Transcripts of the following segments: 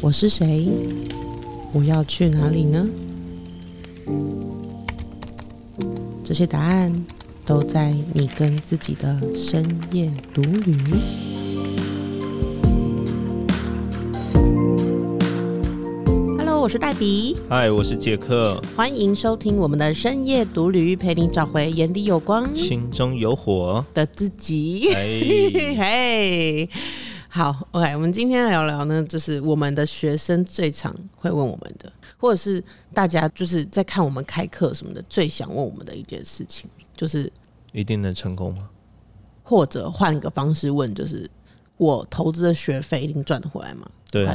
我是谁？我要去哪里呢？这些答案都在你跟自己的深夜独旅。Hello，我是黛比，嗨，我是杰克，欢迎收听我们的深夜独旅，陪你找回眼里有光心中有火。的自己。好，OK，我们今天聊聊呢，就是我们的学生最常会问我们的，或者是大家就是在看我们开课什么的，最想问我们的一件事情，就是一定能成功吗？或者换个方式问，就是我投资的学费一定赚得回来吗？对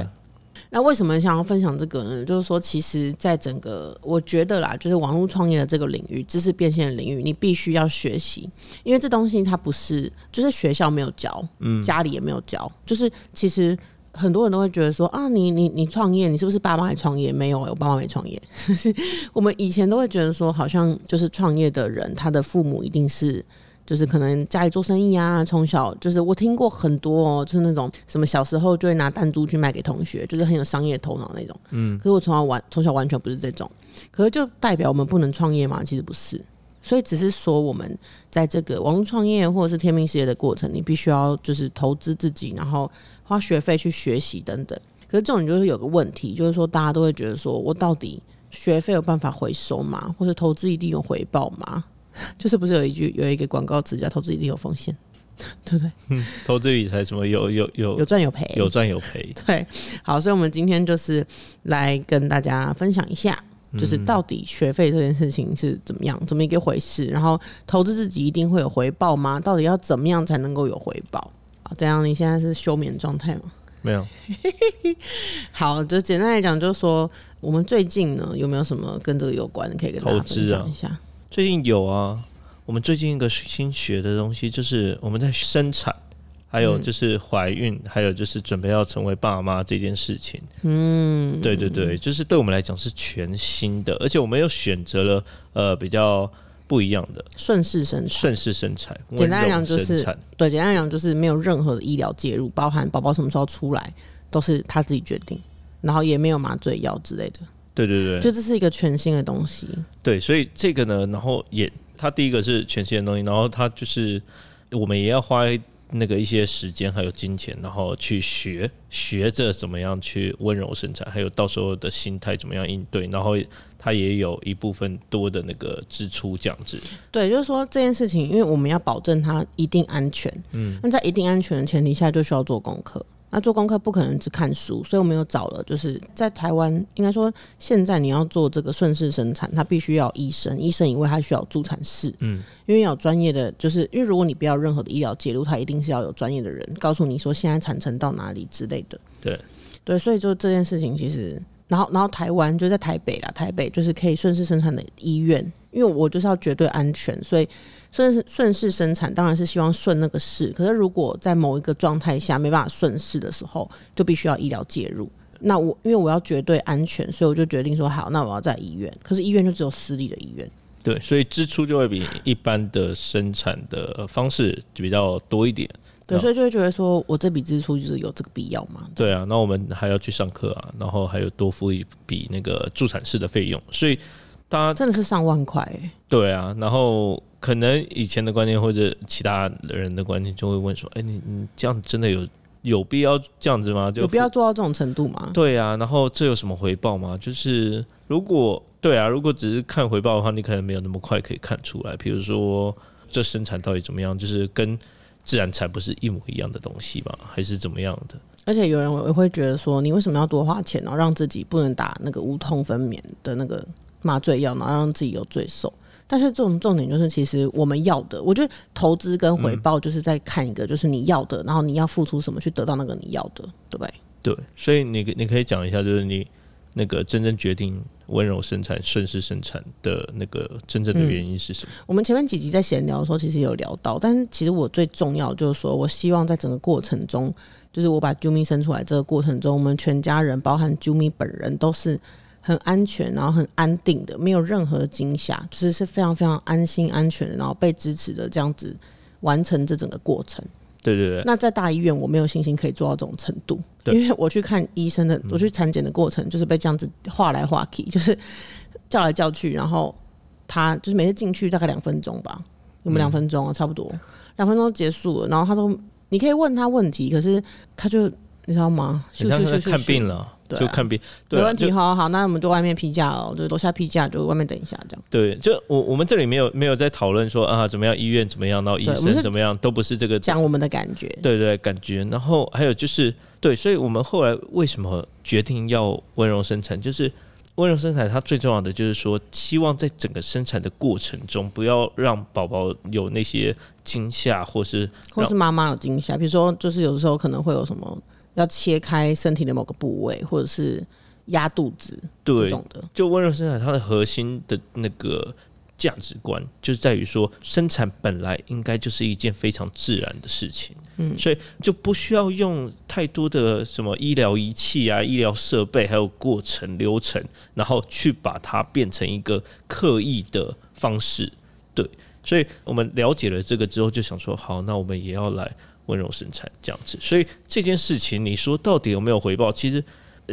那为什么想要分享这个呢？就是说，其实，在整个我觉得啦，就是网络创业的这个领域，知识变现的领域，你必须要学习，因为这东西它不是，就是学校没有教，嗯，家里也没有教，就是其实。很多人都会觉得说啊，你你你创业，你是不是爸妈也创业？没有、欸，我爸妈没创业。我们以前都会觉得说，好像就是创业的人，他的父母一定是就是可能家里做生意啊，从小就是我听过很多哦，就是那种什么小时候就会拿弹珠去卖给同学，就是很有商业头脑那种。嗯，可是我从小完从小完全不是这种，可是就代表我们不能创业吗？其实不是，所以只是说我们在这个网络创业或者是天命事业的过程，你必须要就是投资自己，然后花学费去学习等等。可是这种就是有个问题，就是说大家都会觉得说我到底学费有办法回收吗？或者投资一定有回报吗？就是不是有一句有一个广告词叫“投资一定有风险”，对不对？嗯 投资理财什么有有有有赚有赔，有赚有赔，对。好，所以我们今天就是来跟大家分享一下，就是到底学费这件事情是怎么样，怎么一个回事，然后投资自己一定会有回报吗？到底要怎么样才能够有回报？啊，这样你现在是休眠状态吗？没有？好，就简单来讲，就是说我们最近呢有没有什么跟这个有关的，可以跟大家分享一下？最近有啊，我们最近一个新学的东西就是我们在生产，还有就是怀孕，还有就是准备要成为爸妈这件事情。嗯，对对对，就是对我们来讲是全新的，而且我们又选择了呃比较不一样的。顺势生产。顺势生产，简单来讲就是对，简单来讲就是没有任何的医疗介入，包含宝宝什么时候出来都是他自己决定，然后也没有麻醉药之类的，对对对，就这是一个全新的东西。对，所以这个呢，然后也，它第一个是全新的东西，然后它就是我们也要花那个一些时间还有金钱，然后去学学着怎么样去温柔生产，还有到时候的心态怎么样应对，然后它也有一部分多的那个支出这样子。对，就是说这件事情，因为我们要保证它一定安全，嗯，那在一定安全的前提下，就需要做功课。那做功课不可能只看书，所以我们有找了，就是在台湾，应该说现在你要做这个顺势生产，它必须要有医生，医生以外，它需要助产士，嗯，因为要有专业的，就是因为如果你不要任何的医疗介入，它一定是要有专业的人告诉你说现在产程到哪里之类的。对对，所以就这件事情，其实，然后然后台湾就在台北啦，台北就是可以顺势生产的医院，因为我就是要绝对安全，所以顺势顺势生产当然是希望顺那个势，可是如果在某一个状态下没办法顺势的时候，就必须要医疗介入。那我因为我要绝对安全，所以我就决定说好，那我要在医院。可是医院就只有私立的医院，对，所以支出就会比一般的生产的方式比较多一点。对，哦所以就会觉得说我这笔支出就是有这个必要吗？对啊，那我们还要去上课啊，然后还有多付一笔那个助产士的费用，所以大家真的是上万块、欸，对啊，然后可能以前的观念或者其他人的观念就会问说：“哎、你你这样真的有有必要这样子吗？就有必要做到这种程度吗？对啊，然后这有什么回报吗？就是如果对啊，如果只是看回报的话，你可能没有那么快可以看出来。比如说这生产到底怎么样，就是跟自然产不是一模一样的东西吧？还是怎么样的？而且有人也会觉得说，你为什么要多花钱，然后让自己不能打那个无痛分娩的那个麻醉药，然后让自己有罪受？但是这种重点就是，其实我们要的，我觉得投资跟回报就是在看一个，就是你要的，然后你要付出什么去得到那个你要的，对不对？对，所以你你可以讲一下，就是你那个真正决定温柔生产、顺势生产的那个真正的原因是什么？我们前面几集在闲聊的时候，其实有聊到，但是其实我最重要就是说，我希望在整个过程中，就是我把 Jumi 生出来这个过程中，我们全家人，包含 Jumi 本人，都是很安全，然后很安定的，没有任何惊吓，就是是非常非常安心、安全的，然后被支持的这样子完成这整个过程。对对对，那在大医院，我没有信心可以做到这种程度，因为我去看医生的，我去产检的过程就是被这样子画来画去，就是叫来叫去，然后他就是每次进去大概两分钟吧，有没有两分钟啊？差不多两分钟结束了，然后他说你可以问他问题，可是他就你知道吗？很像在咻咻咻咻咻看病了，对啊就看病，对啊没问题，就好好好，那我们就外面批假哦，就楼下批假，就外面等一下这样。对，就我我们这里没有没有在讨论说啊怎么样医院怎么样，然后医对我们是生怎么样，都不是这个讲我们的感觉，对对，感觉。然后还有就是，对，所以我们后来为什么决定要温柔生产？就是温柔生产，它最重要的就是说，希望在整个生产的过程中，不要让宝宝有那些惊吓，或是或是妈妈有惊吓，比如说就是有的时候可能会有什么要切开身体的某个部位，或者是压肚子这对，种的。就温柔生产，它的核心的那个价值观，就是在于说，生产本来应该就是一件非常自然的事情，嗯，所以就不需要用太多的什么医疗仪器啊、医疗设备，还有过程流程，然后去把它变成一个刻意的方式，对。所以我们了解了这个之后，就想说，好，那我们也要来温柔生产这样子。所以这件事情，你说到底有没有回报？其实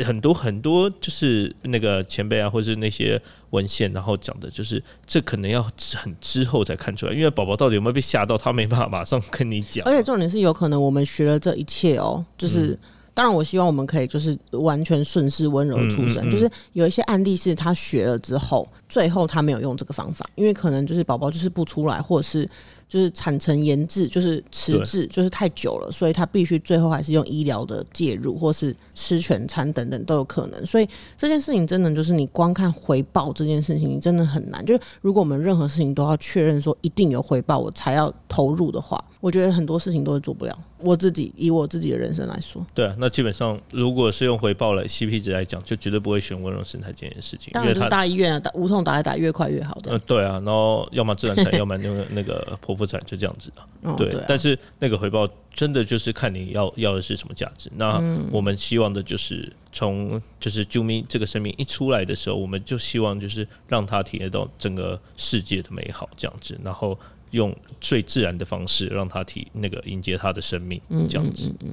很多很多就是那个前辈啊，或者是那些文献，然后讲的就是这可能要很之后才看出来，因为宝宝到底有没有被吓到，他没办法马上跟你讲。而且重点是，有可能我们学了这一切哦，就是。当然，我希望我们可以就是完全顺势温柔出生。嗯嗯嗯就是有一些案例是他学了之后，最后他没有用这个方法，因为可能就是宝宝就是不出来，或者是就是产程延滞，就是迟滞，就是太久了，所以他必须最后还是用医疗的介入，或是吃全餐等等都有可能。所以这件事情真的就是你光看回报这件事情，你真的很难。就是如果我们任何事情都要确认说一定有回报，我才要投入的话，我觉得很多事情都是做不了。我自己以我自己的人生来说，对啊，那基本上如果是用回报来 CP 值来讲，就绝对不会选温柔生态这件事情，当然就是因为它大医院啊，打无痛打一打越快越好的。呃对啊，然后要么自然产，要么那个那个剖腹产，就这样子的。哦对，啊但是那个回报真的就是看你要要的是什么价值。那嗯我们希望的就是从就是救命这个生命一出来的时候，我们就希望就是让他体验到整个世界的美好这样子，然后用最自然的方式让他体那个迎接他的生命这样子。对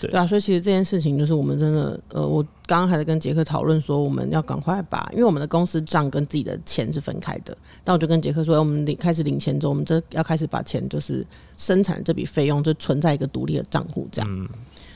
对啊，所以其实这件事情就是我们真的，呃，我刚刚还在跟杰克讨论说，我们要赶快把，因为我们的公司账跟自己的钱是分开的，但我就跟杰克说，我们领开始领钱之后，我们这要开始把钱就是生产这笔费用就存在一个独立的账户，这样。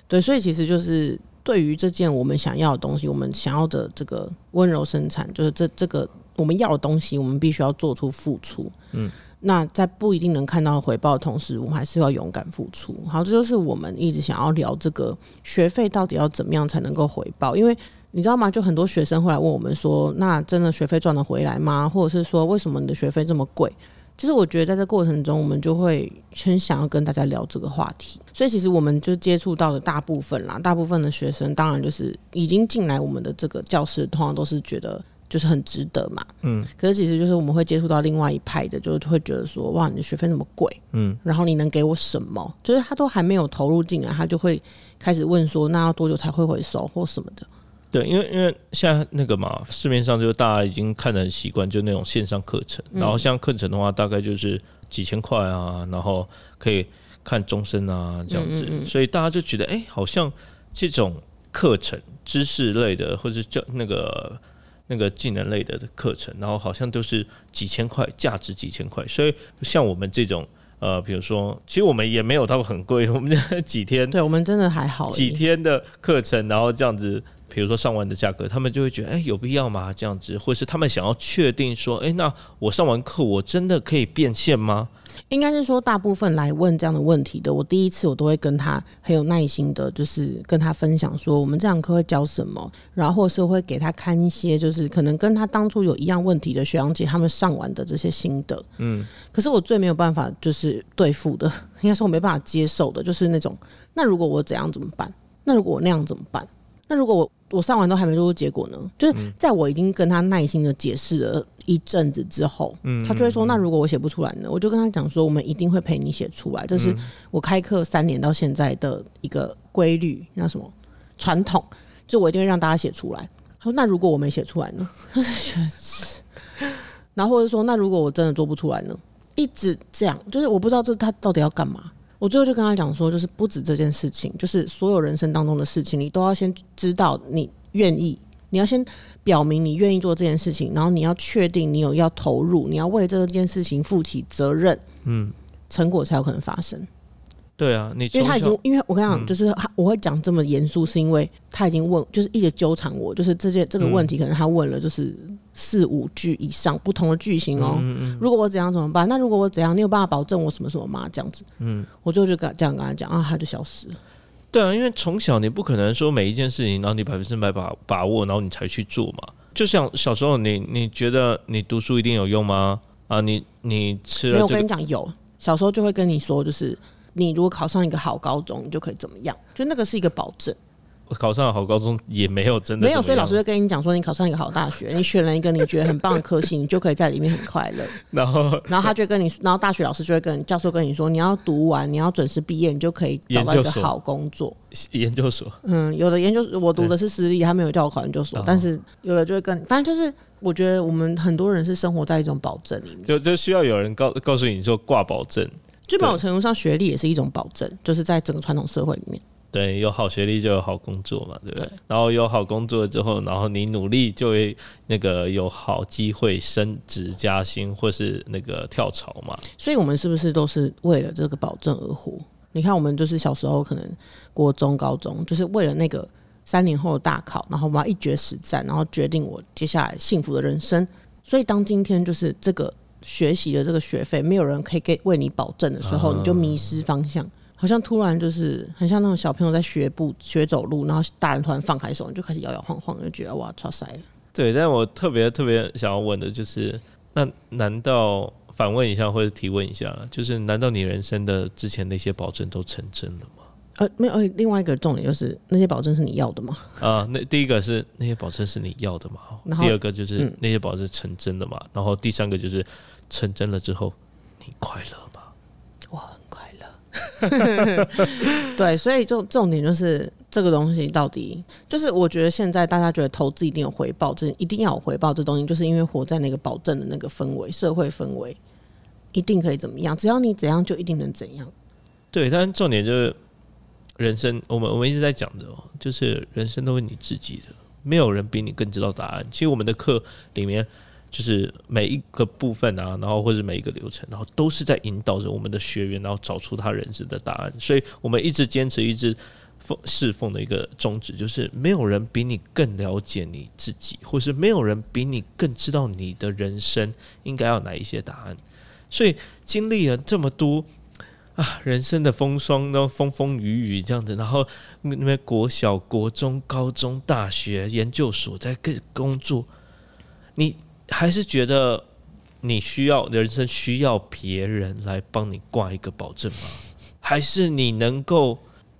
对，所以其实就是对于这件我们想要的东西，我们想要的这个温柔生产，就是这这个我们要的东西，我们必须要做出付出。嗯。那在不一定能看到回报的同时，我们还是要勇敢付出。好，这就是我们一直想要聊这个学费到底要怎么样才能够回报，因为你知道吗？就很多学生会来问我们说：“那真的学费赚得回来吗？”或者是说：“为什么你的学费这么贵？”其实我觉得在这过程中，我们就会很想要跟大家聊这个话题。所以其实我们就接触到的大部分啦，大部分的学生当然就是已经进来我们的这个教室，通常都是觉得就是很值得嘛。嗯。可是其实就是我们会接触到另外一派的，就是会觉得说：“哇，你的学费那么贵，嗯，然后你能给我什么？”就是他都还没有投入进来，他就会开始问说：“那要多久才会回收或什么的？”对，因为因为现在那个嘛，市面上就大家已经看得很习惯，就那种线上课程。然后像课程的话，大概就是几千块啊，然后可以看终身啊这样子，所以大家就觉得，哎、好像这种课程、知识类的或者教那个那个技能类的课程，然后好像都是几千块，价值几千块。所以像我们这种。呃，比如说，其实我们也没有到很贵，我们这几天对我们真的还好，几天的课程，然后这样子，比如说上完的价格，他们就会觉得，哎、有必要吗？这样子，或是他们想要确定说，哎、那我上完课，我真的可以变现吗？应该是说，大部分来问这样的问题的，我第一次我都会跟他很有耐心的，就是跟他分享说，我们这堂课会教什么，然后或是会给他看一些，就是可能跟他当初有一样问题的学长姐他们上完的这些心得。嗯，可是我最没有办法就是对付的，应该说我没办法接受的，就是那种，那如果我怎样怎么办？那如果我那样怎么办？那如果我我上完都还没做出结果呢？就是在我已经跟他耐心的解释了一阵子之后，他就会说：“那如果我写不出来呢？”我就跟他讲说：“我们一定会陪你写出来，这是我开课三年到现在的一个规律，那什么传统，就我一定会让大家写出来。”他说：“那如果我没写出来呢？” 然后或者说：“那如果我真的做不出来呢？”一直这样，就是我不知道这他到底要干嘛。我最后就跟他讲说，就是不止这件事情，就是所有人生当中的事情，你都要先知道你愿意，你要先表明你愿意做这件事情，然后你要确定你有要投入，你要为这件事情负起责任，嗯，成果才有可能发生。对啊，你因为他已，经因为我跟你讲，就是他我会讲这么严肃，是因为他已经问，就是一直纠缠我，就是这件这个问题，可能他问了就是四五句以上不同的句型哦。如果我怎样怎么办？那如果我怎样，你有办法保证我什么什么吗？这样子，嗯，我最后就跟这样跟他讲啊，他就消失了。对啊，因为从小你不可能说每一件事情，然后你百分之百把把握，然后你才去做嘛。就像小时候你你觉得你读书一定有用吗？啊，你你吃没有，我了这个跟你讲，有小时候就会跟你说，就是你如果考上一个好高中，你就可以怎么样，就那个是一个保证。考上了好高中也没有真的没有，所以老师会跟你讲说，你考上一个好大学，你选了一个你觉得很棒的科系，你就可以在里面很快乐。然后然后他就跟你，然后大学老师就会跟教授跟你说，你要读完，你要准时毕业，你就可以找到一个好工作。研究所，嗯，有的研究我读的是私立，他没有叫我考研究所哦，但是有的就会跟，反正就是我觉得我们很多人是生活在一种保证里面，就就需要有人告告诉你说挂保证，就某种程度上学历也是一种保证，就是在整个传统社会里面。对，有好学历就有好工作嘛，对不对？对然后有好工作之后，然后你努力就会那个有好机会升职加薪或是那个跳槽嘛。所以我们是不是都是为了这个保证而活？你看，我们就是小时候可能国中、高中，就是为了那个三年后的大考，然后我们要一决死战，然后决定我接下来幸福的人生。所以，当今天就是这个学习的这个学费，没有人可以给为你保证的时候，你就迷失方向。好像突然就是很像那种小朋友在学步、学走路，然后大人突然放开手，你就开始摇摇晃晃，就觉得哇，超塞了。对，但我特别特别想要问的就是，那难道反问一下或者提问一下，就是难道你人生的之前的一些保证都成真了吗？呃，没有，呃，另外一个重点就是那些保证是你要的吗？啊，那第一个是那些保证是你要的嘛？然后第二个就是嗯那些保证成真的嘛？然后第三个就是成真了之后，你快乐吗？我很快乐。对，所以重重点就是这个东西到底就是，我觉得现在大家觉得投资一定有回报，这一定要有回报，这东西就是因为活在那个保证的那个氛围，社会氛围一定可以怎么样，只要你怎样就一定能怎样。对，但重点就是人生，我们我们一直在讲的哦，就是人生都是你自己的，没有人比你更知道答案。其实我们的课里面，就是每一个部分啊，然后或者每一个流程，然后都是在引导着我们的学员，然后找出他人生的答案。所以我们一直坚持，一直奉侍奉的一个宗旨，就是没有人比你更了解你自己，或是没有人比你更知道你的人生应该要哪一些答案。所以经历了这么多啊，人生的风霜，然后风风雨雨这样子，然后那边国小、国中、高中、大学、研究所在跟工作，你还是觉得你需要人生需要别人来帮你挂一个保证吗？还是你能够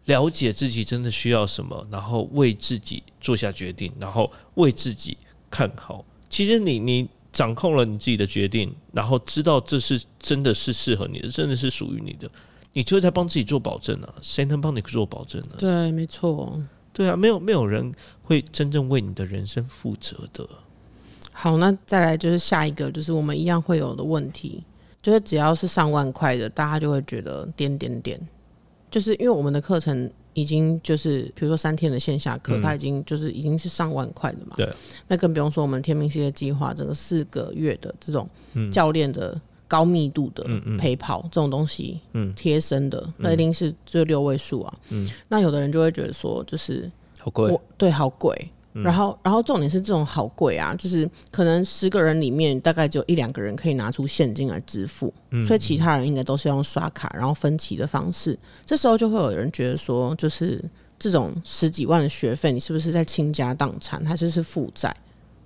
了解自己真的需要什么，然后为自己做下决定，然后为自己看好？其实你你掌控了你自己的决定，然后知道这是真的是适合你的，真的是属于你的，你就是在帮自己做保证啊！谁能帮你做保证呢？对，没错。对啊，没有没有人会真正为你的人生负责的。好，那再来就是下一个，就是我们一样会有的问题，就是只要是上万块的，大家就会觉得点点点，就是因为我们的课程已经就是，比如说三天的线下课，嗯它已经就是已经是上万块的嘛。对。那更不用说我们天命系列计划整个四个月的这种嗯教练的高密度的嗯嗯陪跑这种东西，嗯贴身的，那一定是就六位数啊。嗯，那有的人就会觉得说，就是好贵对好贵。嗯然后，然后重点是这种好贵啊，就是可能十个人里面大概只有一两个人可以拿出现金来支付，嗯所以其他人应该都是用刷卡然后分期的方式。这时候就会有人觉得说，就是这种十几万的学费，你是不是在倾家荡产，还是是负债？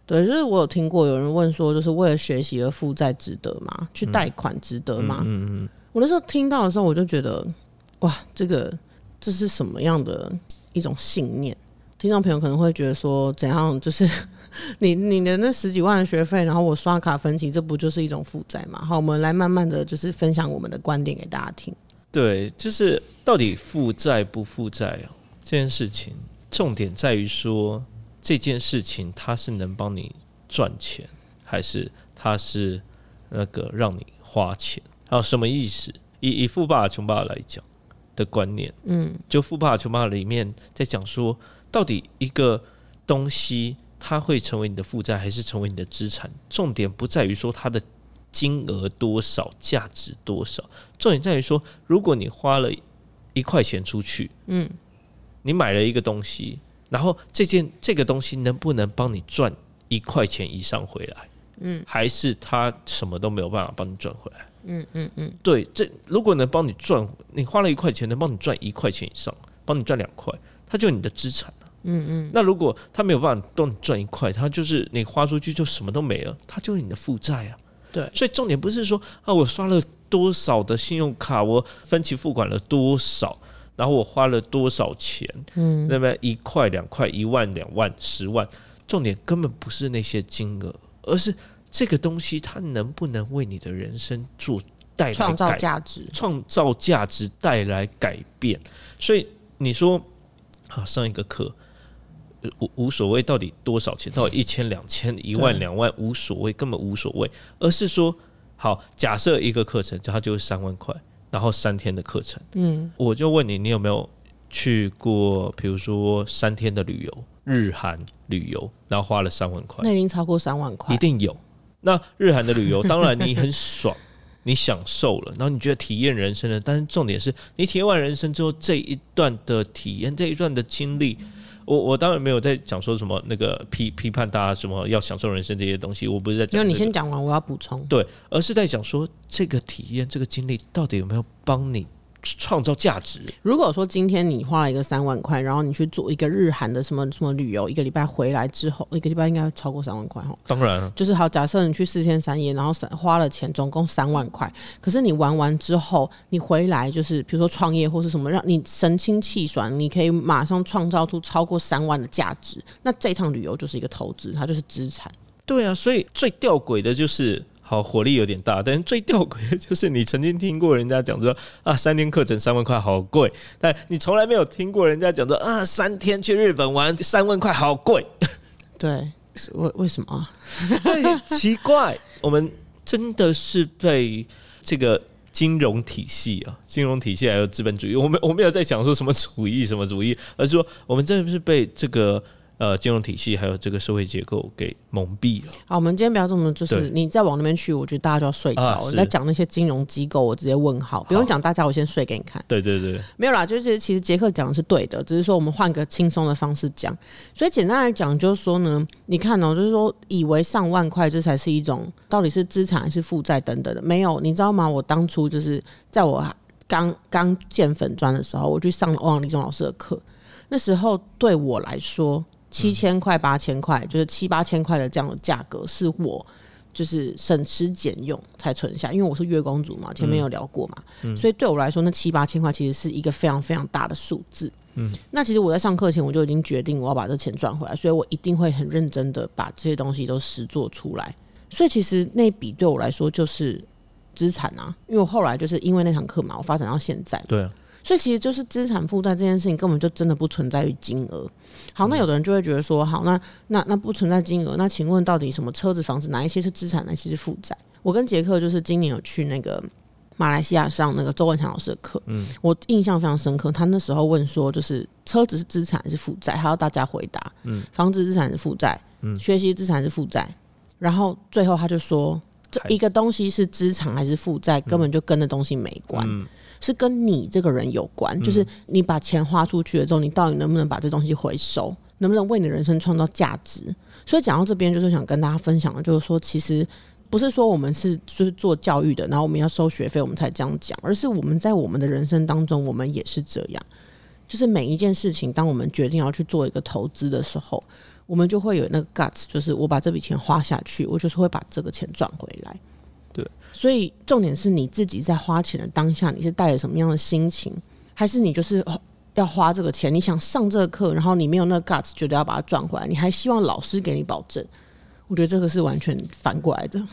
对，就是我有听过有人问说，就是为了学习而负债值得吗？去贷款值得吗？嗯嗯我那时候听到的时候，我就觉得，哇，这个这是什么样的一种信念？听众朋友可能会觉得说，怎样就是 你你的那十几万的学费，然后我刷卡分期，这不就是一种负债吗？好，我们来慢慢的就是分享我们的观点给大家听。对，就是到底负债不负债哦，这件事情重点在于说这件事情它是能帮你赚钱，还是它是那个让你花钱？还有什么意思？以以富爸爸穷爸爸来讲，的观念。嗯，就《富爸爸穷爸爸》里面在讲说，到底一个东西它会成为你的负债，还是成为你的资产？重点不在于说它的金额多少、价值多少，重点在于说，如果你花了一块钱出去，嗯，你买了一个东西，然后这件这个东西能不能帮你赚一块钱以上回来？嗯，还是他什么都没有办法帮你赚回来？嗯嗯嗯，对，这如果能帮你赚，你花了一块钱，能帮你赚一块钱以上，帮你赚两块，它就是你的资产了。嗯嗯，那如果他没有办法帮你赚一块，他就是你花出去就什么都没了，它就是你的负债啊。对，所以重点不是说啊，我刷了多少的信用卡，我分期付款了多少，然后我花了多少钱，嗯，那么一块两块一万两万十万，重点根本不是那些金额，而是这个东西它能不能为你的人生做带来创造价值，创造价值带来改变。所以你说啊，上一个课。无无所谓，到底多少钱？到底一千、两千、一万、两万，无所谓，根本无所谓。而是说，好，假设一个课程，它就是三万块，然后三天的课程。嗯，我就问你，你有没有去过？比如说三天的旅游，日韩旅游，然后花了三万块，那已经超过三万块，一定有。那日韩的旅游，当然你很爽，你享受了，然后你觉得体验人生了。但是重点是你体验完人生之后，这一段的体验，这一段的经历。我我当然没有在讲说什么那个批批判大家什么要享受人生这些东西，我不是在讲。没有，你先讲完，我要补充。对，而是在讲说这个体验、这个经历到底有没有帮你。创造价值。如果说今天你花了一个三万块，然后你去做一个日韩的什么什么旅游，一个礼拜回来之后，一个礼拜应该超过三万块哈。当然，就是好，假设你去四天三夜，然后花了钱，总共三万块。可是你玩完之后，你回来就是比如说创业或是什么，让你神清气爽，你可以马上创造出超过三万的价值。那这趟旅游就是一个投资，它就是资产。对啊，所以最吊诡的就是。好，火力有点大，但是最吊诡的就是你曾经听过人家讲说啊，三天课程三万块好贵，但你从来没有听过人家讲说啊，三天去日本玩三万块好贵。对，为为什么？对，奇怪，我们真的是被这个金融体系啊，金融体系还有资本主义，我们我没有在讲说什么主义什么主义，而是说我们真的是被这个。呃，金融体系还有这个社会结构给蒙蔽了。好，我们今天不要这么，就是你再往那边去，我觉得大家就要睡着。我在讲那些金融机构，我直接问号，不用讲大家，我先睡给你看。对对对，没有啦，就是其实杰克讲的是对的，只是说我们换个轻松的方式讲。所以简单来讲，就是说呢，你看哦，就是说以为上万块这才是一种到底是资产还是负债等等的，没有，你知道吗？我当初就是在我刚刚建粉砖的时候，我去上欧阳立中老师的课，那时候对我来说。七千块、八千块，就是七八千块的这样的价格，是我就是省吃俭用才存下，因为我是月光族嘛，前面有聊过嘛，所以对我来说，那七八千块其实是一个非常非常大的数字。嗯，那其实我在上课前我就已经决定我要把这钱赚回来，所以我一定会很认真的把这些东西都实做出来。所以其实那笔对我来说就是资产啊，因为我后来就是因为那堂课嘛，我发展到现在。对。所以其实就是资产负债这件事情根本就真的不存在于金额。好，那有的人就会觉得说，好，那那那不存在金额，那请问到底什么车子、房子哪一些是资产，哪一些是负债？我跟杰克就是今年有去那个马来西亚上那个周文强老师的课，嗯，我印象非常深刻。他那时候问说，就是车子是资产还是负债？他要大家回答，嗯，房子资产是负债，嗯，学习资产是负债。然后最后他就说，这一个东西是资产还是负债，根本就跟那东西没关。是跟你这个人有关，就是你把钱花出去了之后，你到底能不能把这东西回收，能不能为你的人生创造价值？所以讲到这边，就是想跟大家分享的，就是说，其实不是说我们是就是做教育的，然后我们要收学费，我们才这样讲，而是我们在我们的人生当中，我们也是这样，就是每一件事情，当我们决定要去做一个投资的时候，我们就会有那个 guts，就是我把这笔钱花下去，我就是会把这个钱赚回来。所以重点是你自己在花钱的当下，你是带着什么样的心情？还是你就是要花这个钱？你想上这个课，然后你没有那个 guts，觉得要把它赚回来，你还希望老师给你保证？我觉得这个是完全反过来的。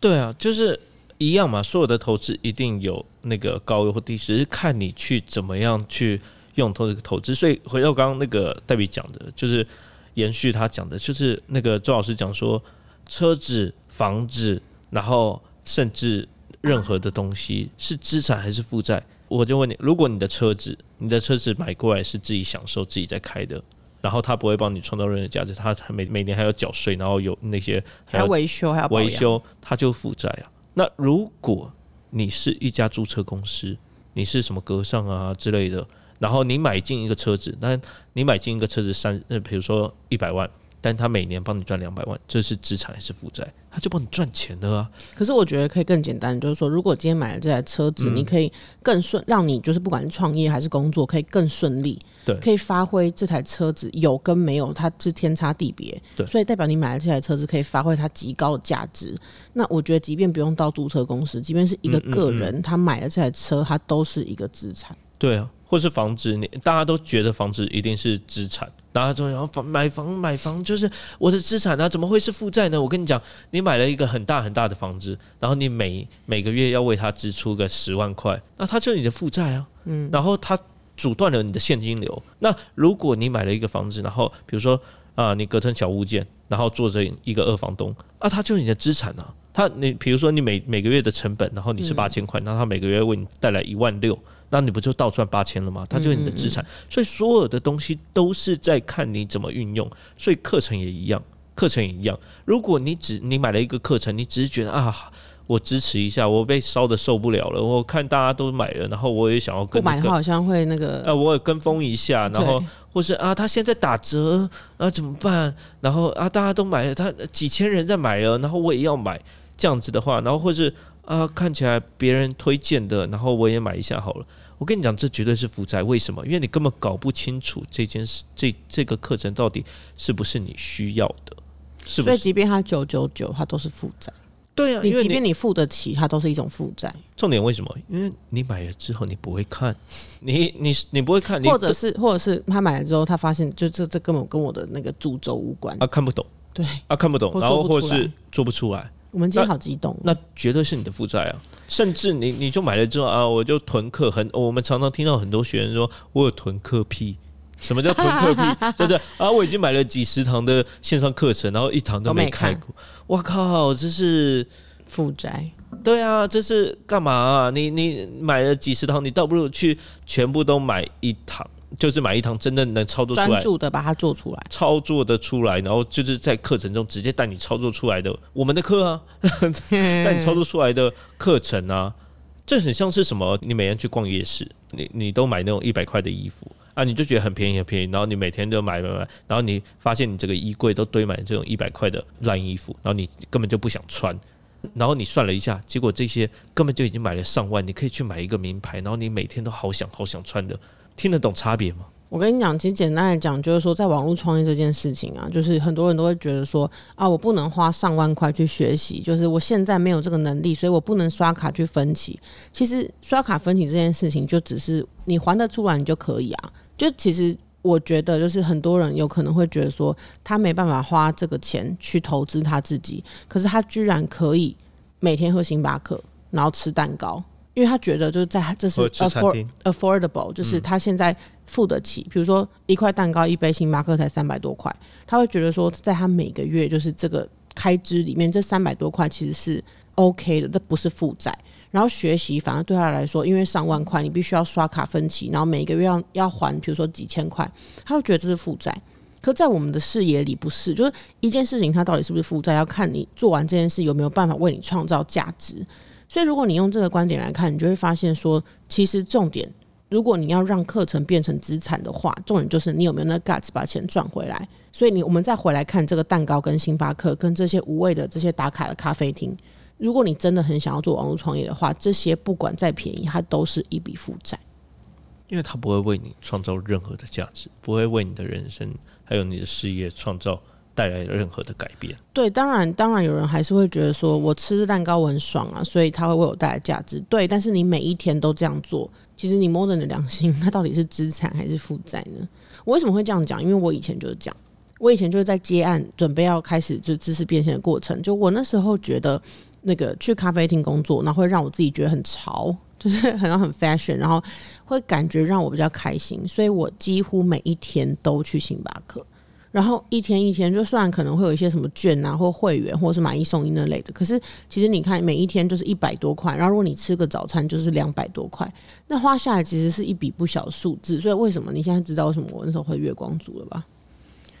对啊，就是一样嘛。所有的投资一定有那个高或低，只是看你去怎么样去用投投资。所以回到刚刚那个戴比讲的，就是延续他讲的，就是那个周老师讲说，车子、房子，然后。甚至任何的东西是资产还是负债，我就问你，如果你的车子，你的车子买过来是自己享受、自己在开的，然后他不会帮你创造任何价值，他每每年还要缴税，然后有那些还要维修，还要维修，他就负债啊。那如果你是一家租车公司，你是什么格上啊之类的，然后你买进一个车子，那你买进一个车子三，呃，比如说一百万，但他每年帮你赚两百万，这是资产还是负债？他就帮你赚钱了啊。可是我觉得可以更简单，就是说，如果今天买了这台车嗯子，你可以更顺，让你就是不管是创业还是工作，可以更顺利，对可以发挥这台车子有跟没有，它是天差地别，对所以代表你买了这台车子可以发挥它极高的价值。那我觉得，即便不用到注册公司，即便是一个嗯嗯个人，他买了这台车，它都是一个资产。对啊，或是房子，你大家都觉得房子一定是资产，大家都然后房买房买房就是我的资产啊，怎么会是负债呢？我跟你讲，你买了一个很大很大的房子，然后你每每个月要为它支出个十万块，那它就是你的负债啊。嗯，然后它阻断了你的现金流。那如果你买了一个房子，然后比如说啊，你隔成小物件，然后做着一个二房东，啊，它就是你的资产啊。它你比如说你每每个月的成本，然后你是八千块，那它每个月为你带来一万六。那你不就倒赚八千了吗？它就是你的资产，所以所有的东西都是在看你怎么运用。所以课程也一样，课程也一样。如果你只你买了一个课程，你只是觉得啊，我支持一下，我被烧的受不了了，我看大家都买了，然后我也想要不跟那个买的话好像会那个，呃，我也跟风一下，然后或是啊，他现在打折啊，怎么办？然后啊，大家都买了，他几千人在买了，然后我也要买，这样子的话，然后或是啊，看起来别人推荐的，然后我也买一下好了。我跟你讲，这绝对是负债。为什么？因为你根本搞不清楚这件事，这这个课程到底是不是你需要的，是不所以？即便它九九九，它都是负债。对啊，因为你你即便你付得起，它都是一种负债，重点为什么？因为你买了之后你不会看，你你你不会看，你或者是或者是他买了之后，他发现就这这根本跟我的那个主轴无关。啊看不懂对，啊看不懂，然后或是做不出来。我们今天好激动哦，那绝对是你的负债啊！甚至你你就买了之后啊，我就囤课很，我们常常听到很多学员说，我有囤课癖。什么叫囤课癖？就是啊，我已经买了几十堂的线上课程，然后一堂都没开过。我靠，这是负债。对啊，这是干嘛啊？你你买了几十堂，你倒不如去全部都买一堂，就是买一堂真的能操作出专、注的把它做出来。操作的出来，然后就是在课程中直接带你操作出来的我们的课啊。带你操作出来的课程啊，这很像是什么？你每天去逛夜市，你你都买那种一百块的衣服啊，你就觉得很便宜很便宜，然后你每天都买买买，然后你发现你这个衣柜都堆满这种一百块的烂衣服，然后你根本就不想穿。然后你算了一下，结果这些根本就已经买了上万，你可以去买一个名牌，然后你每天都好想好想穿的，听得懂差别吗？我跟你讲，其实简单来讲，就是说，在网络创业这件事情啊，就是很多人都会觉得说，啊，我不能花上万块去学习，就是我现在没有这个能力，所以我不能刷卡去分期。其实刷卡分期这件事情，就只是你还得出来，你就可以啊。就其实我觉得，就是很多人有可能会觉得说，他没办法花这个钱去投资他自己，可是他居然可以每天喝星巴克，然后吃蛋糕，因为他觉得就是在他这是 affordable，就是他现在付得起。比如说一块蛋糕、一杯星巴克才三百多块，他会觉得说，在他每个月就是这个开支里面，这三百多块其实是 OK 的，这不是负债。然后学习反而对他来说，因为上万块，你必须要刷卡分期，然后每个月要要还，比如说几千块，他会觉得这是负债。可在我们的视野里不是，就是一件事情它到底是不是负债，要看你做完这件事有没有办法为你创造价值。所以如果你用这个观点来看，你就会发现说，其实重点，如果你要让课程变成资产的话，重点就是你有没有那 guts 把钱赚回来。所以你我们再回来看这个蛋糕跟星巴克跟这些无谓的这些打卡的咖啡厅，如果你真的很想要做网络创业的话，这些不管再便宜，它都是一笔负债。因为它不会为你创造任何的价值，不会为你的人生还有你的事业创造带来任何的改变。对，当然，当然有人还是会觉得说，我吃蛋糕我很爽啊，所以它会为我带来价值。对，但是你每一天都这样做，其实你摸着你的良心，它到底是资产还是负债呢？我为什么会这样讲？因为我以前就是这样，我以前就是在接案，准备要开始就知识变现的过程。就我那时候觉得，那个去咖啡厅工作，然后会让我自己觉得很潮，就是好像很 fashion，然后会感觉让我比较开心，所以我几乎每一天都去星巴克。然然后一天一天，就算可能会有一些什么券啊，或会员，或是买一送一那类的，可是其实你看每一天就是一百多块，然后如果你吃个早餐就是两百多块，那花下来其实是一笔不小数字。所以为什么你现在知道为什么我那时候会月光族了吧？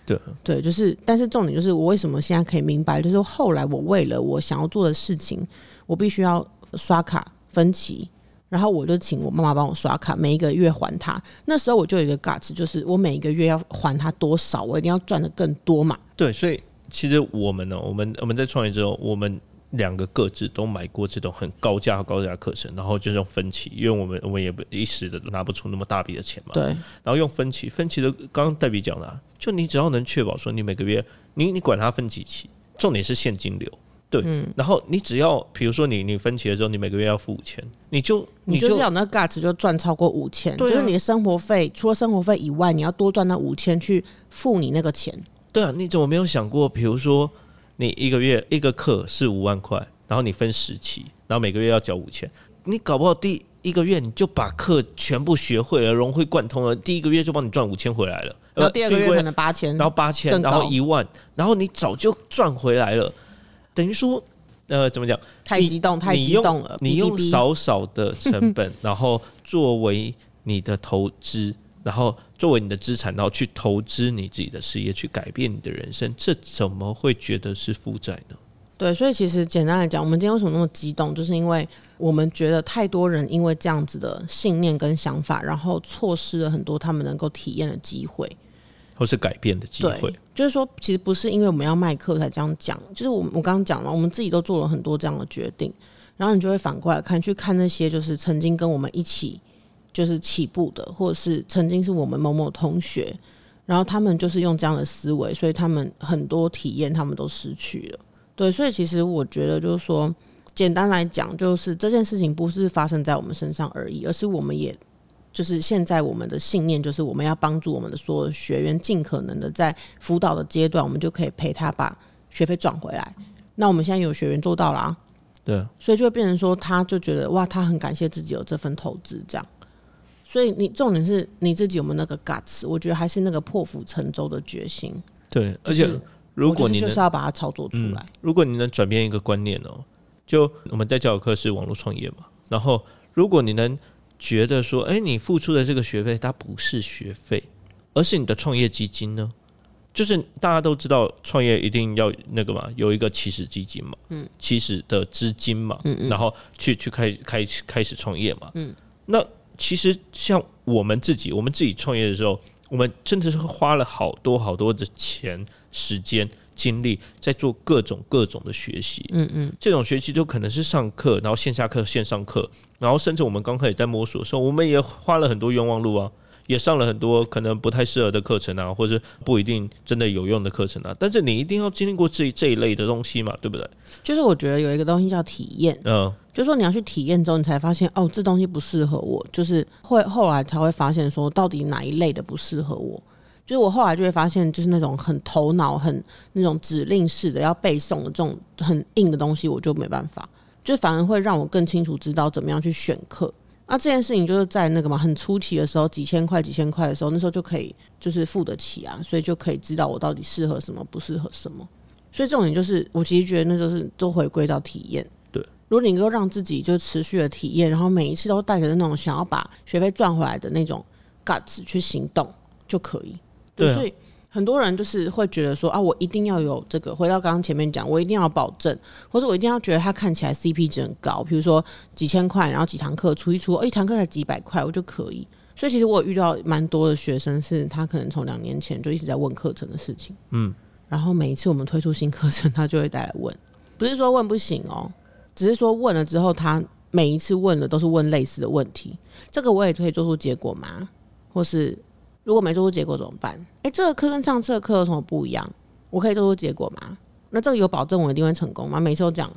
对对，就是，但是重点就是我为什么现在可以明白，就是后来我为了我想要做的事情，我必须要刷卡分期。然后我就请我妈妈帮我刷卡，每一个月还她。那时候我就有一个 guts，就是我每一个月要还她多少，我一定要赚的更多嘛。对，所以其实我们呢，我们我们在创业之后，我们两个各自都买过这种很高价高价课程，然后就用分期，因为我们我们也不一时的拿不出那么大笔的钱嘛。对，然后用分期，分期的刚刚戴比讲了，就你只要能确保说你每个月你你管它分几期，重点是现金流。对，然后你只要比如说你你分期的时候，你每个月要付五千，你就你就是有那个 guts 就赚超过五千，就是你的生活费除了生活费以外，你要多赚那五千去付你那个钱。对啊，你怎么没有想过，比如说你一个月一个课是五万块，然后你分十期，然后每个月要交五千，你搞不好第一个月你就把课全部学会了，融会贯通了，第一个月就帮你赚五千回来了，然后第二个月可能八千，然后八千，然后一万，然后你早就赚回来了。等于说，呃，怎么讲？太激动，太激动了。你用少少的成本，然后作为你的投资，然后作为你的资产，然后去投资你自己的事业，去改变你的人生，这怎么会觉得是负债呢？对，所以其实简单来讲，我们今天为什么那么激动，就是因为我们觉得太多人因为这样子的信念跟想法，然后错失了很多他们能够体验的机会。或是改变的机会，就是说，其实不是因为我们要卖课才这样讲，就是我我刚刚讲了，我们自己都做了很多这样的决定，然后你就会反过来看，去看那些就是曾经跟我们一起就是起步的，或者是曾经是我们某某同学，然后他们就是用这样的思维，所以他们很多体验他们都失去了。对，所以其实我觉得就是说，简单来讲，就是这件事情不是发生在我们身上而已，而是我们也。就是现在我们的信念，就是我们要帮助我们的所有学员，尽可能的在辅导的阶段，我们就可以陪他把学费赚回来。那我们现在有学员做到了，对，所以就会变成说，他就觉得哇，他很感谢自己有这份投资，这样。所以你重点是你自己有没有那个 guts？我觉得还是那个破釜沉舟的决心。对，而且如果你就是要把它操作出来，如果你能转变一个观念哦，就我们在教育课是网络创业嘛，然后如果你能。觉得说，哎，你付出的这个学费，它不是学费，而是你的创业基金呢？就是大家都知道，创业一定要那个嘛，有一个起始基金嘛，嗯，起始的资金嘛，嗯嗯，然后去去开开开始创业嘛，嗯，那其实像我们自己，我们自己创业的时候，我们真的是花了好多好多的钱时间。精力在做各种各种的学习，嗯嗯，这种学习就可能是上课，然后线下课、线上课，然后甚至我们刚开始在摸索的时候，我们也花了很多冤枉路啊，也上了很多可能不太适合的课程啊，或者不一定真的有用的课程啊。但是你一定要经历过这这一类的东西嘛，对不对？就是我觉得有一个东西叫体验，嗯，就是说你要去体验之后，你才发现哦，这东西不适合我，就是会后来才会发现说，到底哪一类的不适合我。就是我后来就会发现，就是那种很头脑、很那种指令式的要背诵的这种很硬的东西，我就没办法。就反而会让我更清楚知道怎么样去选课。那这件事情就是在那个嘛，很初期的时候，几千块、几千块的时候，那时候就可以就是付得起啊，所以就可以知道我到底适合什么，不适合什么。所以重点就是，我其实觉得那就是都回归到体验。对，如果你能够让自己就持续的体验，然后每一次都带着那种想要把学费赚回来的那种 guts 去行动，就可以。所以很多人就是会觉得说啊，我一定要有这个。回到刚刚前面讲，我一定要保证，或者我一定要觉得它看起来 CP 值很高，比如说几千块，然后几堂课出一出，哦，一堂课才几百块，我就可以。所以其实我遇到蛮多的学生，是他可能从两年前就一直在问课程的事情，嗯，然后每一次我们推出新课程，他就会带来问，不是说问不行哦，只是说问了之后，他每一次问的都是问类似的问题。这个我也可以做出结果吗？或是？如果没做出结果怎么办？哎，这个课跟上次的课有什么不一样？我可以做出结果吗？那这个有保证我一定会成功吗？每次都讲，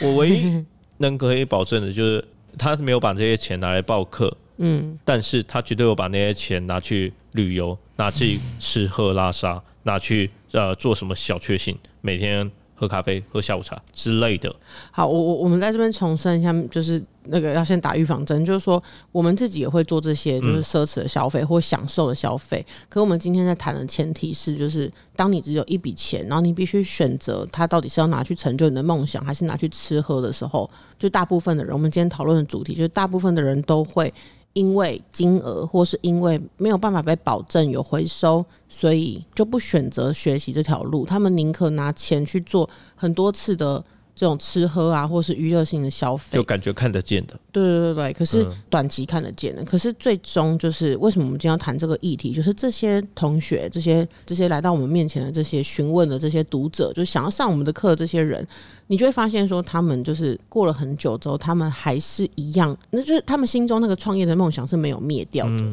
我唯一能可以保证的就是他没有把这些钱拿来报课，嗯，但是他绝对有把那些钱拿去旅游，拿去吃喝拉撒，拿去呃做什么小确幸，每天喝咖啡、喝下午茶之类的。好，我我我们在这边重申一下，就是那个要先打预防针，就是说我们自己也会做这些，就是奢侈的消费或享受的消费。可我们今天在谈的前提是，就是当你只有一笔钱，然后你必须选择它到底是要拿去成就你的梦想，还是拿去吃喝的时候，就大部分的人，我们今天讨论的主题就是大部分的人都会。因为金额，或是因为没有办法被保证有回收，所以就不选择学习这条路。他们宁可拿钱去做很多次的。这种吃喝啊，或是娱乐性的消费，就感觉看得见的。对对对对，可是短期看得见的，可是最终就是为什么我们今天要谈这个议题？就是这些同学，这些这些来到我们面前的这些询问的这些读者，就想要上我们的课这些人，你就会发现说，他们就是过了很久之后，他们还是一样，那就是他们心中那个创业的梦想是没有灭掉的。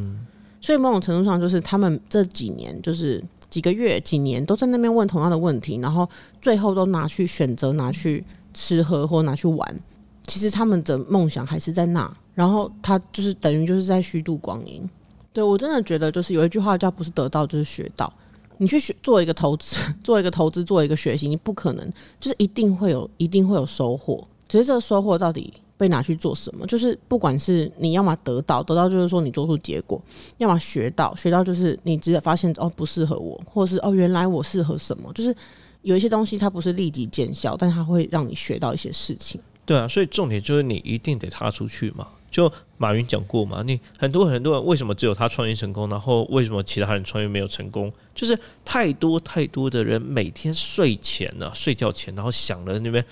所以某种程度上，就是他们这几年就是。几个月、几年都在那边问同样的问题，然后最后都拿去选择拿去吃喝或拿去玩。其实他们的梦想还是在那，然后他就是等于就是在虚度光阴。对我真的觉得，就是有一句话叫“不是得到就是学到”。你去学做一个投资，做一个投资，做一个学习，你不可能就是一定会有，一定会有收获。只是这个收获到底？被拿去做什么？就是不管是你要么得到，得到就是说你做出结果；要么学到，学到就是你直接发现哦不适合我，或者是哦原来我适合什么。就是有一些东西它不是立即见效，但它会让你学到一些事情。对啊，所以重点就是你一定得踏出去嘛。就马云讲过嘛，你很多很多人为什么只有他创业成功，然后为什么其他人创业没有成功？就是太多太多的人每天睡前呢，睡觉前然后想了那边。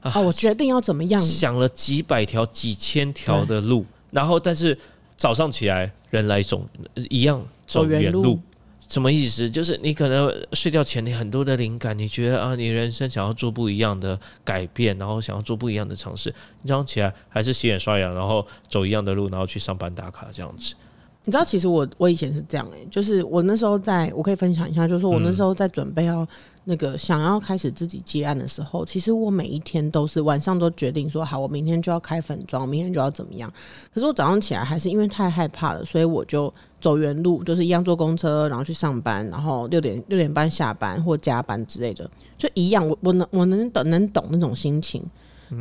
啊！我决定要怎么样？想了几百条、几千条的路，然后但是早上起来人来总一样走原路，什么意思？就是你可能睡觉前你很多的灵感，你觉得啊，你人生想要做不一样的改变，然后想要做不一样的尝试，你早上起来还是洗脸刷牙，然后走一样的路，然后去上班打卡这样子。你知道，其实我我以前是这样诶，就是我那时候在我可以分享一下，就是说我那时候在准备要。那个想要开始自己接案的时候，其实我每一天都是晚上都决定说好，我明天就要开粉妆，明天就要怎么样。可是我早上起来还是因为太害怕了，所以我就走原路，就是一样坐公车，然后去上班，然后六点六点半下班或加班之类的，就一样。我我能我能懂能懂那种心情。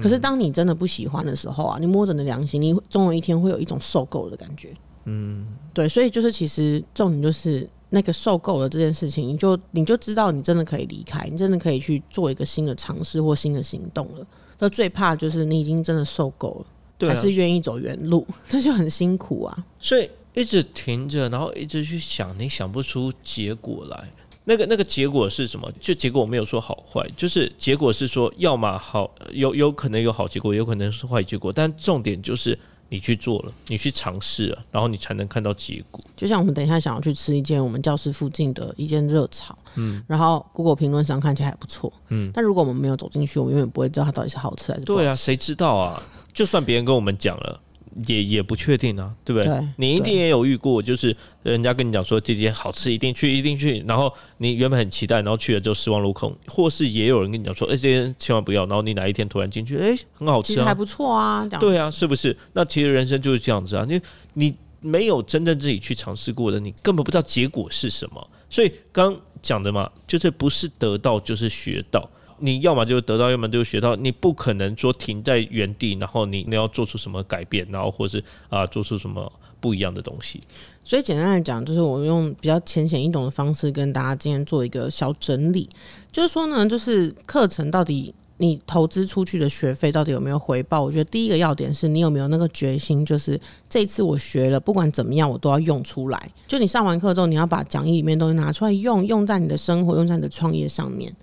可是当你真的不喜欢的时候啊，你摸着你的良心，你总有一天会有一种受够的感觉。嗯，对，所以就是其实重点就是。那个受够了这件事情，你就你就知道你真的可以离开，你真的可以去做一个新的尝试或新的行动了。那最怕就是你已经真的受够了，还是愿意走原路，那就很辛苦啊。所以一直停着，然后一直去想，你想不出结果来。那个那个结果是什么？就结果我没有说好坏，就是结果是说，要么好有有可能有好结果，有可能是坏结果，但重点就是。你去做了，你去尝试了，然后你才能看到结果。就像我们等一下想要去吃一间我们教室附近的一间热炒，嗯，然后 Google 评论上看起来还不错，嗯，但如果我们没有走进去，我们永远不会知道它到底是好吃还是不好。对啊，谁知道啊？就算别人跟我们讲了。也也不确定啊，对不对？你一定也有遇过，就是人家跟你讲说这间好吃，一定去，一定去。然后你原本很期待，然后去了之后失望落空，或是也有人跟你讲说，哎，这间千万不要。然后你哪一天突然进去，哎，很好吃，其实还不错啊。对啊，是不是？那其实人生就是这样子啊，你你没有真正自己去尝试过的，你根本不知道结果是什么。所以刚讲的嘛，就是不是得到就是学到。你要么就得到，要么就学到。你不可能说停在原地，然后你你要做出什么改变，然后或是啊做出什么不一样的东西。所以简单来讲，就是我用比较浅显易懂的方式跟大家今天做一个小整理，就是说呢，就是课程到底你投资出去的学费到底有没有回报？我觉得第一个要点是你有没有那个决心，就是这次我学了，不管怎么样，我都要用出来。就你上完课之后，你要把讲义里面东西拿出来用，用在你的生活，用在你的创业上面。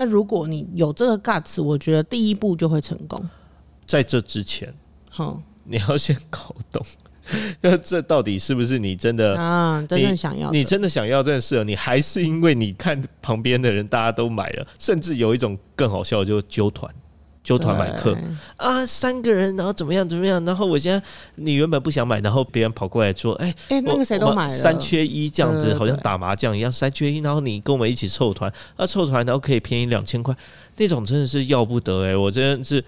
那如果你有这个 guts，我觉得第一步就会成功。在这之前，好，你要先搞懂，那这到底是不是你真的啊？真正想要，你真的想要这件事，你还是因为你看旁边的人大家都买了，甚至有一种更好笑，就揪团。揪团买课啊，三个人，然后怎么样怎么样？然后我现在你原本不想买，然后别人跑过来说：“哎哎，那个谁都买了，三缺一这样子，好像打麻将一样，三缺一。”然后你跟我们一起凑团，啊，凑团然后可以便宜两千块，那种真的是要不得哎！我真的是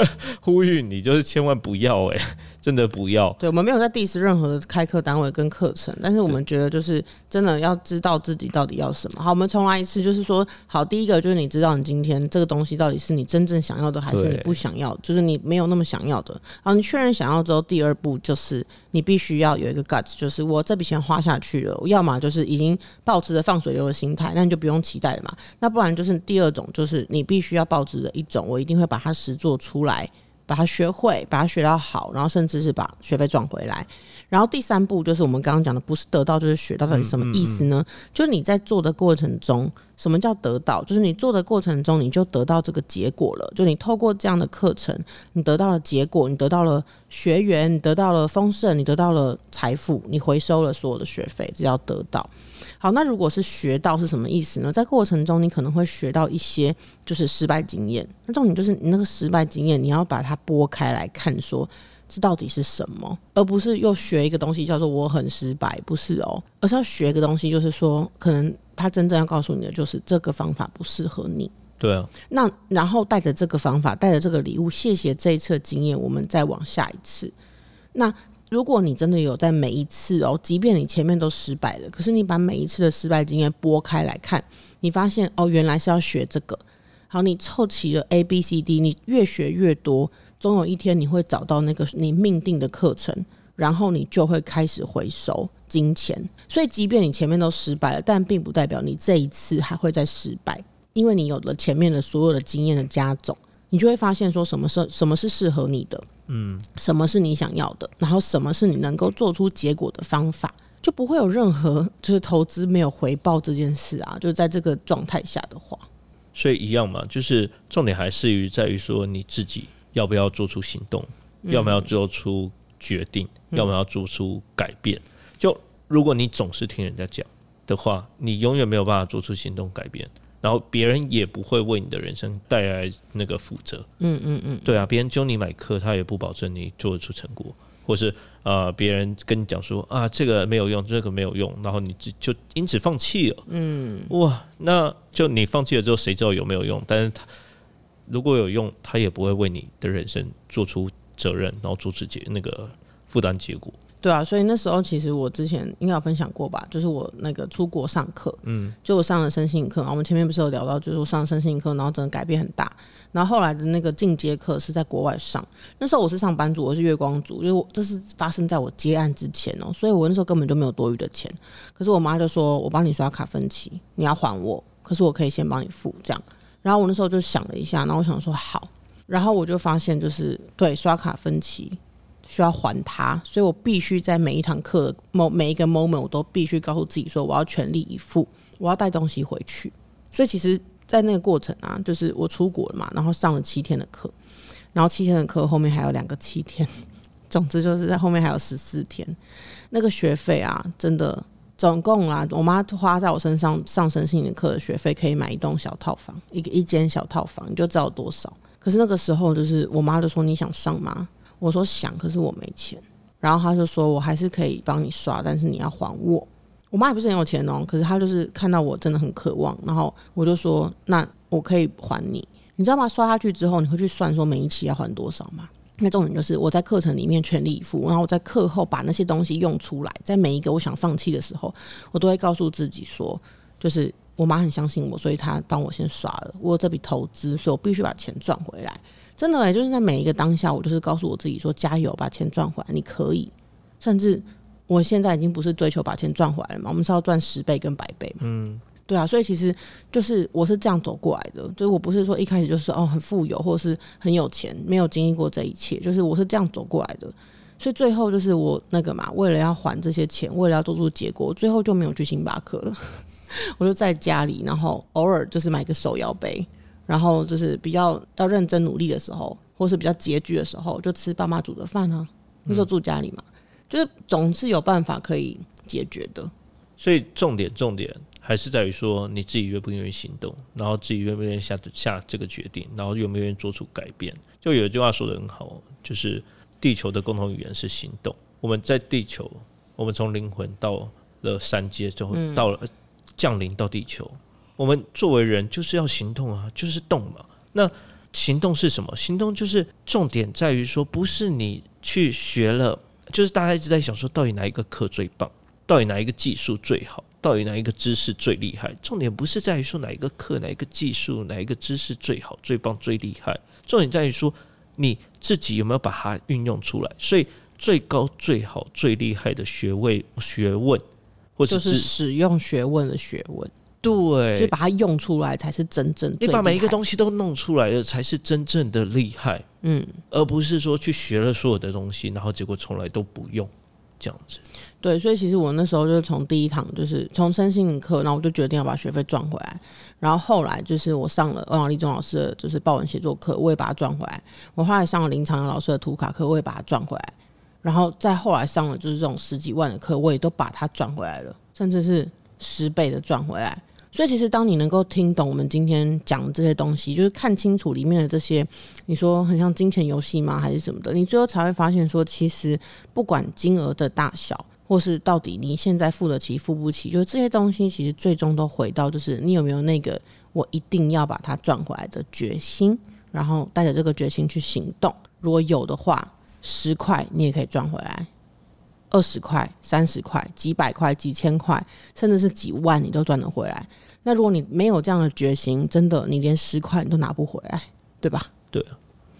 呼吁你，就是千万不要哎、真的不要。对，我们没有在 diss 任何的开课单位跟课程，但是我们觉得就是真的要知道自己到底要什么。好，我们重来一次，就是说，好，第一个就是你知道你今天这个东西到底是你真正想要的，还是你不想要，就是你没有那么想要的。好，你确认想要之后，第二步就是你必须要有一个 guts，就是我这笔钱花下去了，要么就是已经保持着放水流的心态，那你就不用期待了嘛。那不然就是第二种，就是你必须要保持着一种，我一定会把它实做出来。把它学会，把它学到好，然后甚至是把学费赚回来。然后第三步就是我们刚刚讲的，不是得到就是学到，到底什么意思呢？就是你在做的过程中，什么叫得到？就是你做的过程中，你就得到这个结果了。就你透过这样的课程，你得到了结果，你得到了学员，你得到了丰盛，你得到了财富，你回收了所有的学费，这叫得到。好，那如果是学到是什么意思呢？在过程中，你可能会学到一些就是失败经验。那重点就是你那个失败经验，你要把它拨开来看，说这到底是什么，而不是又学一个东西叫做我很失败，不是哦，而是要学一个东西，就是说可能他真正要告诉你的就是这个方法不适合你。对啊，那然后带着这个方法，带着这个礼物，谢谢这一次的经验，我们再往下一次。那如果你真的有在每一次哦，即便你前面都失败了，可是你把每一次的失败经验拨开来看，你发现哦，原来是要学这个。好，你凑齐了 A、B、C、D，你越学越多，总有一天你会找到那个你命定的课程，然后你就会开始回收金钱。所以，即便你前面都失败了，但并不代表你这一次还会再失败。因为你有了前面的所有的经验的加总，你就会发现说什么是什么是适合你的，嗯，什么是你想要的，然后什么是你能够做出结果的方法，就不会有任何就是投资没有回报这件事啊，就是在这个状态下的话，所以一样嘛，就是重点还是于在于说你自己要不要做出行动，要不要做出决定，要不要做出改变。就如果你总是听人家讲的话，你永远没有办法做出行动改变。然后别人也不会为你的人生带来那个负责，嗯嗯嗯，对啊，别人教你买课，他也不保证你做得出成果，或是呃，别人跟你讲说啊，这个没有用，这个没有用，然后你就就因此放弃了，嗯，哇，那就你放弃了之后，谁知道有没有用？但是他如果有用，他也不会为你的人生做出责任，然后做出结那个负担结果。对啊，所以那时候其实我之前应该有分享过吧，就是我那个出国上课，嗯，就我上了身心课嘛，我们前面不是有聊到，就是我上身心课，然后真的改变很大，然后后来的那个进阶课是在国外上，那时候我是上班族，我是月光族，因为我这是发生在我接案之前哦、所以我那时候根本就没有多余的钱，可是我妈就说我帮你刷卡分期，你要还我，可是我可以先帮你付这样，然后我那时候就想了一下，然后我想说好，然后我就发现就是对刷卡分期。需要还他，所以我必须在每一堂课某每一个 moment，我都必须告诉自己说，我要全力以赴，我要带东西回去。所以其实，在那个过程啊，就是我出国了嘛，然后上了七天的课，然后七天的课后面还有两个七天，总之就是在后面还有十四天。那个学费啊，真的总共啊，我妈花在我身上上身心灵课的学费，可以买一栋小套房，一个一间小套房，你就知道多少。可是那个时候，就是我妈就说：“你想上吗？”我说想，可是我没钱。然后他就说我还是可以帮你刷，但是你要还我。我妈也不是很有钱哦，可是她就是看到我真的很渴望，然后我就说那我可以还你，你知道吗？刷下去之后，你会去算说每一期要还多少吗？那重点就是我在课程里面全力以赴，然后我在课后把那些东西用出来，在每一个我想放弃的时候，我都会告诉自己说，就是我妈很相信我，所以她帮我先刷了，我有这笔投资，所以我必须把钱赚回来。真的、欸，就是在每一个当下，我就是告诉我自己说：加油，把钱赚回来，你可以。甚至我现在已经不是追求把钱赚回来了嘛，我们是要赚十倍跟百倍嘛。嗯，对啊，所以其实就是我是这样走过来的，就是我不是说一开始就是哦很富有或者是很有钱，没有经历过这一切，就是我是这样走过来的。所以最后就是我那个嘛，为了要还这些钱，为了要做出结果，最后就没有去星巴克了，我就在家里，然后偶尔就是买个手摇杯。然后就是比较要认真努力的时候，或是比较拮据的时候，就吃爸妈煮的饭啊。那时候住家里嘛，就是总是有办法可以解决的。所以重点重点还是在于说你自己愿不愿意行动，然后自己愿不愿意下下这个决定，然后愿不愿意做出改变。就有一句话说的很好，就是地球的共同语言是行动。我们在地球，我们从灵魂到了三阶之后，到了降临到地球。我们作为人就是要行动啊，就是动嘛。那行动是什么？行动就是重点在于说，不是你去学了，就是大家一直在想说，到底哪一个课最棒，到底哪一个技术最好，到底哪一个知识最厉害？重点不是在于说哪一个课、哪一个技术、哪一个知识最好、最棒、最厉害，重点在于说你自己有没有把它运用出来。所以，最高、最好、最厉害的学位、学问，或者是使用学问的学问，对，就把它用出来才是真正。你把每一个，东西都弄出来了，才是真正的厉害。嗯，而不是说去学了所有的东西，然后结果从来都不用这样子。对，所以其实我那时候就是从第一堂就是从身心灵课，然后我就决定要把学费赚回来。然后后来就是我上了欧阳立中老师的就是报文写作课，我也把它赚回来。我后来上了林长阳老师的图卡课，我也把它赚回来。然后再后来上了就是这种十几万的课，我也都把它赚回来了，甚至是十倍的赚回来。所以其实当你能够听懂我们今天讲这些东西，就是看清楚里面的这些，你说很像金钱游戏吗，还是什么的？你最后才会发现说，其实不管金额的大小，或是到底你现在付得起付不起，就是这些东西其实最终都回到就是你有没有那个我一定要把它赚回来的决心，然后带着这个决心去行动。如果有的话，十块你也可以赚回来。二十块、三十块、几百块、几千块，甚至是几万，你都赚得回来。那如果你没有这样的决心，真的你连十块你都拿不回来，对吧？对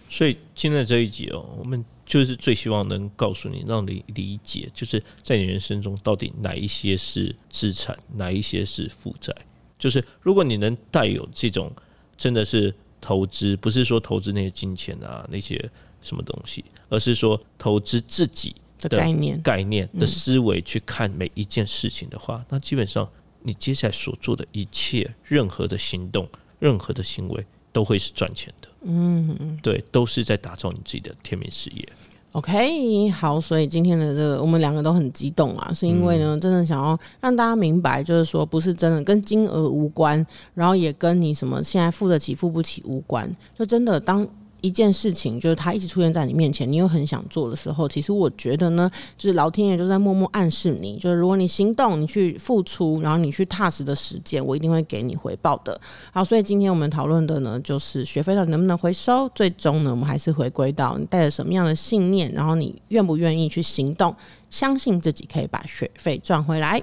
所以今天这一集哦，我们就是最希望能告诉你，让你理解，就是在你人生中到底哪一些是资产，哪一些是负债。就是如果你能带有这种真的是投资，不是说投资那些金钱啊那些什么东西，而是说投资自己的的概念，概念的思维去看每一件事情的话，那基本上你接下来所做的一切、任何的行动、任何的行为，都会是赚钱的。嗯，对，都是在打造你自己的天命事业。OK，好，所以今天的这个我们两个都很激动啊，是因为呢，真的想要让大家明白，就是说不是真的跟金额无关，然后也跟你什么现在付得起付不起无关，就真的当。一件事情就是它一直出现在你面前，你又很想做的时候，其实我觉得呢，就是老天爷就在默默暗示你，就是如果你行动，你去付出，然后你去踏实的实践，我一定会给你回报的。好，所以今天我们讨论的呢，就是学费到底能不能回收。最终呢，我们还是回归到你带着什么样的信念，然后你愿不愿意去行动，相信自己可以把学费赚回来。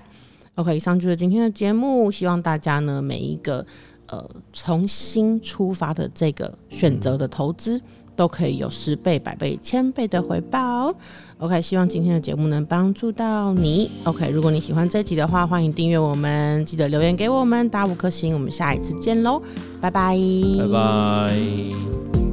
OK，以上就是今天的节目，希望大家呢每一个呃从新出发的这个选择的投资。都可以有十倍、百倍、千倍的回报。OK，希望今天的节目能帮助到你。OK，如果你喜欢这集的话，欢迎订阅我们，记得留言给我们，打五颗星。我们下一次见喽，拜拜，拜拜。